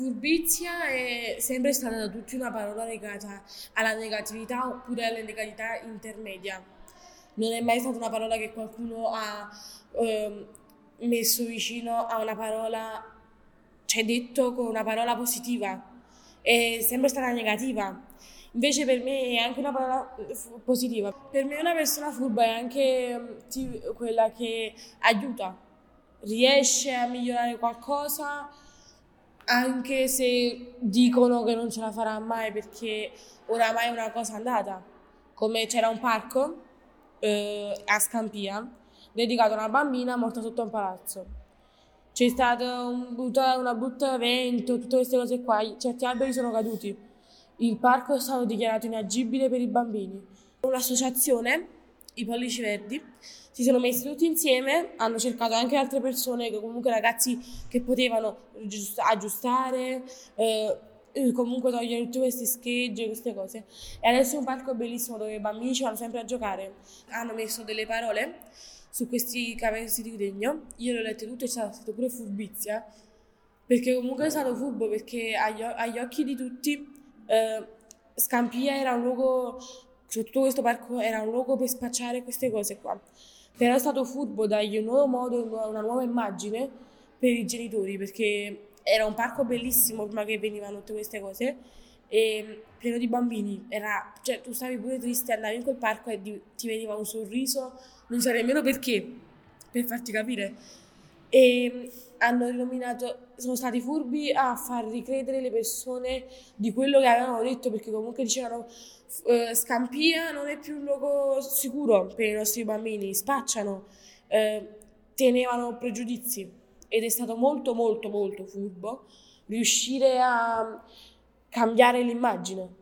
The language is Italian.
Furbizia è sempre stata da tutti una parola legata alla negatività oppure alla negatività intermedia. Non è mai stata una parola che qualcuno ha eh, messo vicino a una parola, cioè detto con una parola positiva. È sempre stata negativa. Invece per me è anche una parola positiva. Per me una persona furba è anche quella che aiuta, riesce a migliorare qualcosa anche se dicono che non ce la farà mai perché oramai è una cosa andata. Come c'era un parco eh, a Scampia dedicato a una bambina morta sotto un palazzo. C'è stato un brutta, una brutta vento, tutte queste cose qua, certi alberi sono caduti. Il parco è stato dichiarato inagibile per i bambini. Un'associazione, i Pollici Verdi, si sono messi tutti insieme, hanno cercato anche altre persone, comunque ragazzi che potevano aggiustare, eh, eh, comunque togliere tutti questi schegge, queste cose. E adesso è un parco bellissimo dove i bambini ci vanno sempre a giocare. Hanno messo delle parole su questi capezzoli di legno, io le ho lette tutte, c'è stato pure furbizia, perché comunque è stato furbo, perché agli, agli occhi di tutti eh, Scampia era un luogo, cioè tutto questo parco era un luogo per spacciare queste cose qua. Però è stato furbo dargli un nuovo modo, una nuova immagine per i genitori, perché era un parco bellissimo prima che venivano tutte queste cose e pieno di bambini. Era, cioè, tu stavi pure triste, andavi in quel parco e ti veniva un sorriso, non sai nemmeno perché, per farti capire. E hanno rinominato, sono stati furbi a far ricredere le persone di quello che avevano detto, perché comunque dicevano eh, Scampia non è più un luogo sicuro per i nostri bambini, spacciano, eh, tenevano pregiudizi. Ed è stato molto molto molto furbo riuscire a cambiare l'immagine